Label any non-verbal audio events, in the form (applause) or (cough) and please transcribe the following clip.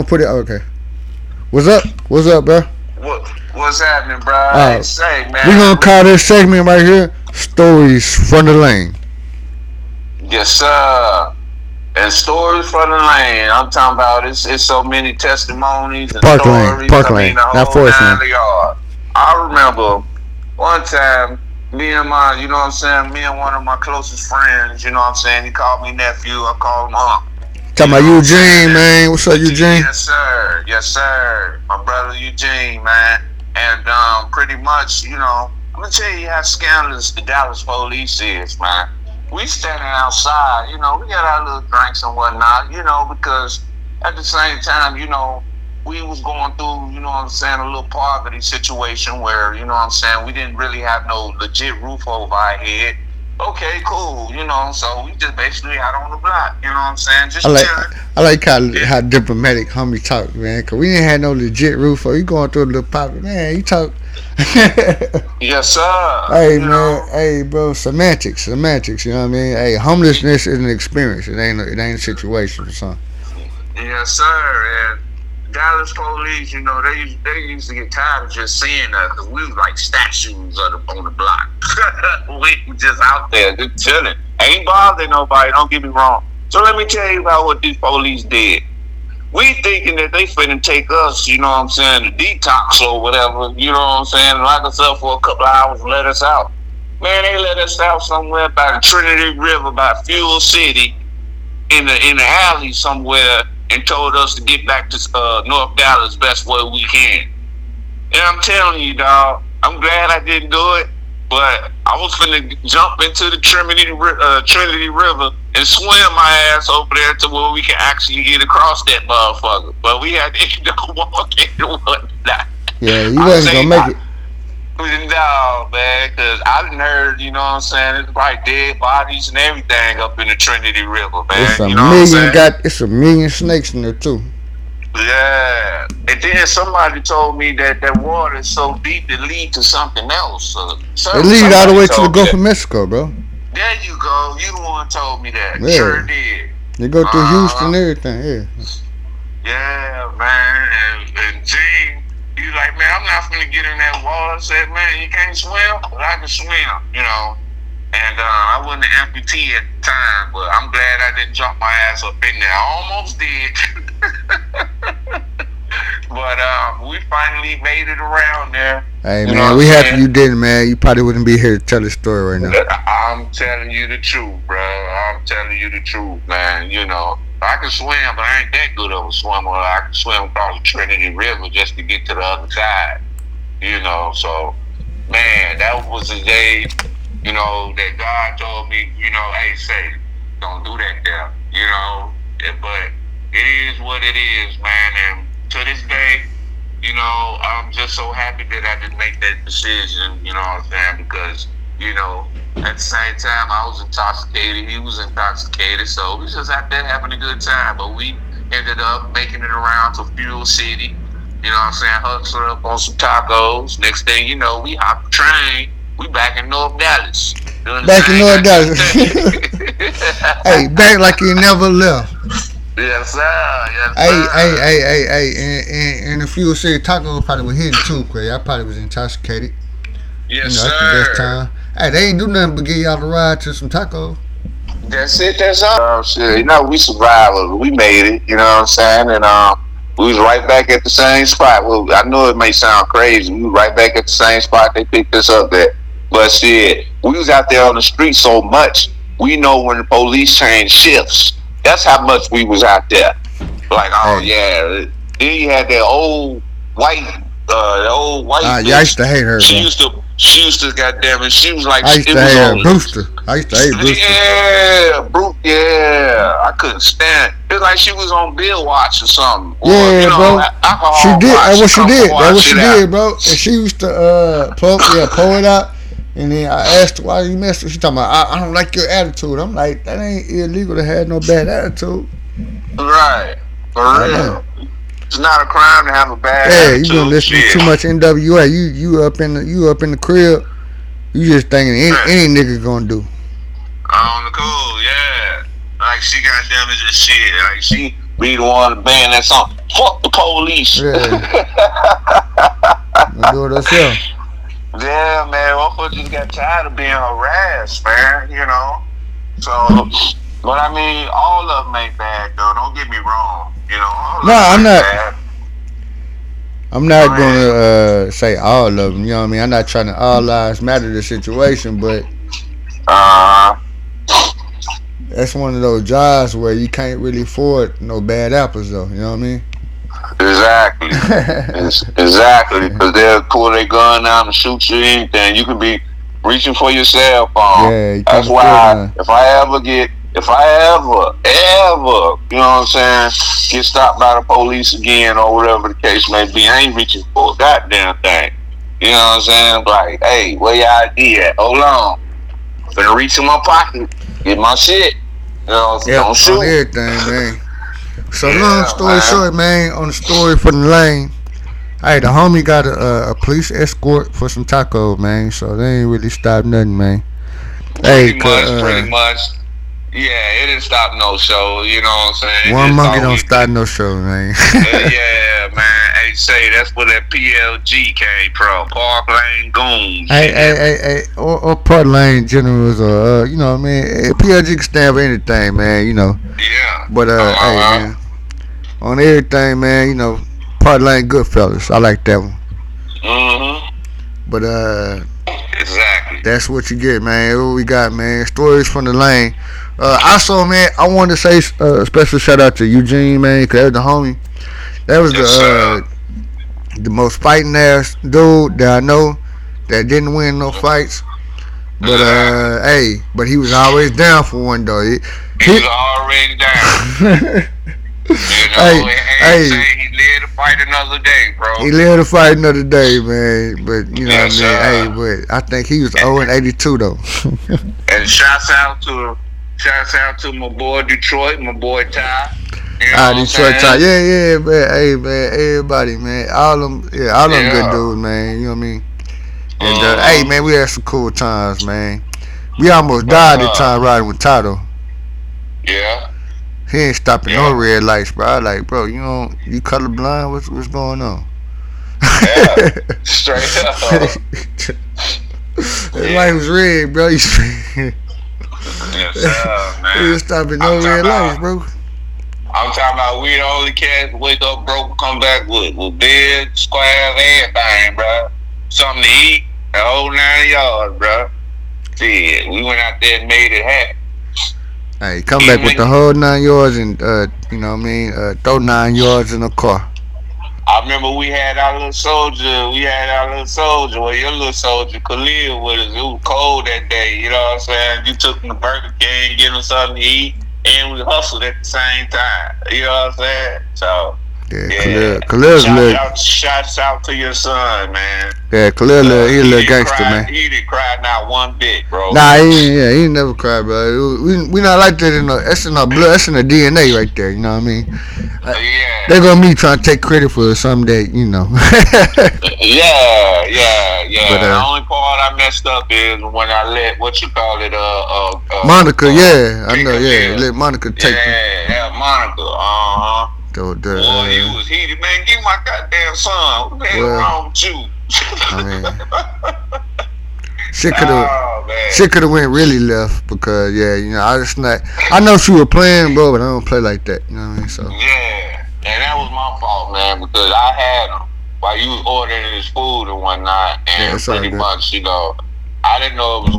gonna put it. Okay. What's up? What's up, bro? What What's happening, bro? Uh, say, man. We gonna call this segment right here "Stories from the Lane." Yes, sir. And stories from the lane. I'm talking about it's, it's so many testimonies and Park Lane. Park I Lane, mean, not Forest Lane. I remember one time, me and my, you know what I'm saying, me and one of my closest friends, you know what I'm saying, he called me nephew, I called him uncle. Talking about Eugene, man. What's up, Eugene? Yes, sir. Yes, sir. My brother Eugene, man. And um, pretty much, you know, I'm gonna tell you how scandalous the Dallas police is, man. We standing outside, you know, we got our little drinks and whatnot, you know, because at the same time, you know, we was going through, you know what I'm saying, a little poverty situation where, you know what I'm saying, we didn't really have no legit roof over our head. Okay, cool, you know, so we just basically out on the block, you know what I'm saying? Just I like chilling. I like how how diplomatic homie talk, man. Cause we didn't have no legit roof. Or you going through a little pop, man. You talk. (laughs) Yes, sir. Hey You man, know, hey bro, semantics, semantics. You know what I mean? Hey, homelessness is an experience. It ain't a, it ain't a situation or something. yes, sir. And Dallas police, you know, they they used to get tired of just seeing us because we was like statues the, on the block. (laughs) we just out there, just chilling. Ain't bothering nobody. Don't get me wrong. So let me tell you about what these police did. We thinking that they finna take us, you know what I'm saying, to detox or whatever, you know what I'm saying, lock us up for a couple hours and let us out. Man, they let us out somewhere by the Trinity River, by Fuel City, in the in the alley somewhere, and told us to get back to uh, North Dallas best way we can. And I'm telling you, dog, I'm glad I didn't do it, but I was finna jump into the Trinity uh, Trinity River and swim my ass over there to where we can actually get across that motherfucker. But we had to (laughs) end up walking and whatnot. Yeah, you wasn't gonna make it. No, man, because I done heard, you know what I'm saying, it's probably dead bodies and everything up in the Trinity River, man. It's a you know what I'm saying? million got. It's a million snakes in there too. Yeah. And then somebody told me that that water is so deep it leads to something else. Uh, It leads all the way to the Gulf of Mexico, bro. There you go. You the one told me that. Yeah. Sure did. You go through Uh-huh. Houston and everything. Yeah. Yeah, man. And, and Gene, he's like, man, I'm not gonna get in that water. I said, man, you can't swim, but I can swim, you know. And uh, I wasn't an amputee at the time, but I'm glad I didn't jump my ass up in there. I almost did. (laughs) but uh, we finally made it around there. Hey You man, we happy you didn't, man. You probably wouldn't be here to tell the story right now. I'm telling you the truth, bro. I'm telling you the truth, man. You know, I can swim, but I ain't that good of a swimmer. I can swim across the Trinity River just to get to the other side. You know, so man, that was the day, you know, that God told me, you know, hey, say, don't do that there. You know, Eh, but it is what it is, man. And to this day, you know, I'm just so happy that I didn't make that decision, you know what I'm saying? Because, you know, at the same time, I was intoxicated, he was intoxicated, so we just out there having a good time. But we ended up making it around to Fuel City, you know what I'm saying? Hustled up on some tacos. Next thing you know, we hopped the train, we back in North Dallas. Back in North Dallas. (laughs) (laughs) hey, back like you never left. yes, sir. Yes, Hey, sir. hey, hey, hey, hey, and, and, and if you say taco probably was hitting too, cause I probably was intoxicated. Yes, you know, that's the sir. best time. Hey, they ain't do nothing but give y'all a ride to some tacos. That's it. That's all. Oh, shit. You know, we survived. We made it. You know what I'm saying? And um, we was right back at the same spot. Well, I know it may sound crazy. We was right back at the same spot they picked us up at. But shit, we was out there on the street so much. We know when the police change shifts. That's how much we was out there. Like, oh yeah. Then you had that old white, uh, the old white. Uh, yeah, I used to hate her, She bro. used to. She used to. Goddamn it. She was like. I used to was hate her. on- Brewster. I used to hate Brewster. yeah, Brute, yeah. I couldn't stand it. It's like she was on Bill Watch or something. Or, Yeah, you know, bro. She did. watch, That's what she did. That's what she it out. did, bro. And she used to uh pull, yeah, pull it out. And then I asked her why you messed with. She talking about I, I don't like your attitude. I'm like that ain't illegal to have no bad attitude. Right. For real. It's not a crime to have a bad Yeah, you been listening Shit. too much NWA. You you up in the you up in the crib. You just thinking any, any nigga gonna do. On the cool, yeah. Like she got them as a shit. Like she be the one to ban that song. Fuck the police. Yeah. (laughs) do it herself. Yeah, man, motherfuckers just got tired of being harassed, man. You know, so. But I mean, all of them ain't bad though. Don't get me wrong. You know. No, I'm not- bad. I'm not gonna uh, say all of them. You know what I mean? I'm not trying to all lives matter the situation, but Uh, that's one of those jobs where you can't really afford no bad apples, though. You know what I mean? exactly. (laughs) Exactly, because they'll pull their gun out and shoot you. Anything you can be reaching for your cell phone. Yeah, you That's why none. if I ever get, if I ever, ever, you know what I'm saying, get stopped by the police again or whatever the case may be, I ain't reaching for a goddamn thing. You know what I'm saying? Like, hey, where your ID at? Hold on. I'm finna reach in my pocket, get my shit. You know, Yeah, don't on shoot. everything, man. So (laughs) Yeah, long story man. short, man, on the story for the lane, hey, the homie got a, a, a police escort for some tacos, man. So they ain't really stopped nothing, man. Hey, Pretty much, uh, pretty much. Yeah, it didn't stop no show. You know what I'm saying? one It's monkey don't start no show, man. yeah, man. Hey, say that's where that PLG came from. Park Lane Goons. Hey, hey, hey, hey, or, or Park Lane generals, or uh, you know, what I mean, PLG can stand for anything, man. You know, Yeah. but uh, Uh-huh. hey, man, on everything, man. You know, Park Lane good fellas. I like that one. Mm-hmm. But uh, Exactly. that's what you get, man. What we got, man? Stories from the lane. Uh, also, man, I wanted to say uh, a special shout out to Eugene, man, cause that was the homie. That was Yes, the uh, the most fighting ass dude that I know that didn't win no fights. But uh, hey, but he was always down for one though. He, He was already down. (laughs) You know, Hey, hey. Lived to fight another day, bro. he lived to fight another day, man. But you know Yes, what I mean. sir. Hey, but I think he was 0 and 82 though. (laughs) And shouts out to shouts out to my boy Detroit, my boy Ty. You know Ah, Detroit? Ty. Yeah, yeah, man. Hey, man. Everybody, man. All them, yeah, all them Yeah. good dudes, man. You know what I mean? And uh, Uh-huh. hey, man, we had some cool times, man. We almost died that Uh-huh. time riding with Tato. Yeah. He ain't stopping no red lights, bro. I like, bro, you know, you colorblind. What's what's going on? Yeah. (laughs) Straight up. the light was red, bro. (laughs) You Yes, sir, man. he was stopping no I'm red lights, about- bro. I'm talking about we the only cats wake up broke, come back with with bed, squares, everything, bro. Something to eat, the whole nine yards, bro. Shit, we went out there and made it happen. Hey, come back with the whole nine yards and uh, you know what I mean, uh, throw nine yards in the car. I remember we had our little soldier, we had our little soldier, well, your little soldier, Khalil, with us. It was cold that day, you know what I'm saying? You took him to Burger King, get him something to eat, and we hustled at the same time. You know what I'm saying? So, Yeah, Yeah. Khalil, Khalil's shout little, out, shouts out to your son, man. yeah, Khalil, little, he a little gangster, cry, man. He didn't cry not one bit, bro. Nah, he ain't, yeah, he never cried, bro. We we not like that in the that's in our blood, that's in the DNA right there. You know what I mean? yeah, They gonna me trying to take credit for something that you know. (laughs) yeah, yeah, yeah. But, uh, the only part I messed up is when I let what you call it, uh, uh, uh Monica, uh, yeah, I know, yeah. yeah. Let Monica take yeah, yeah, Monica. Uh huh. The, the, Boy, you uh, was heated, man. Give my goddamn son. What the hell Well, wrong with you? I mean, (laughs) shit could have oh shit could have went really left because yeah, you know, I just not. I know she was playing, bro, but I don't play like that. You know what I mean? So Yeah, and that was my fault, man, because I had him while you was ordering his food and whatnot, Yeah, and all pretty much, you know, I didn't know it was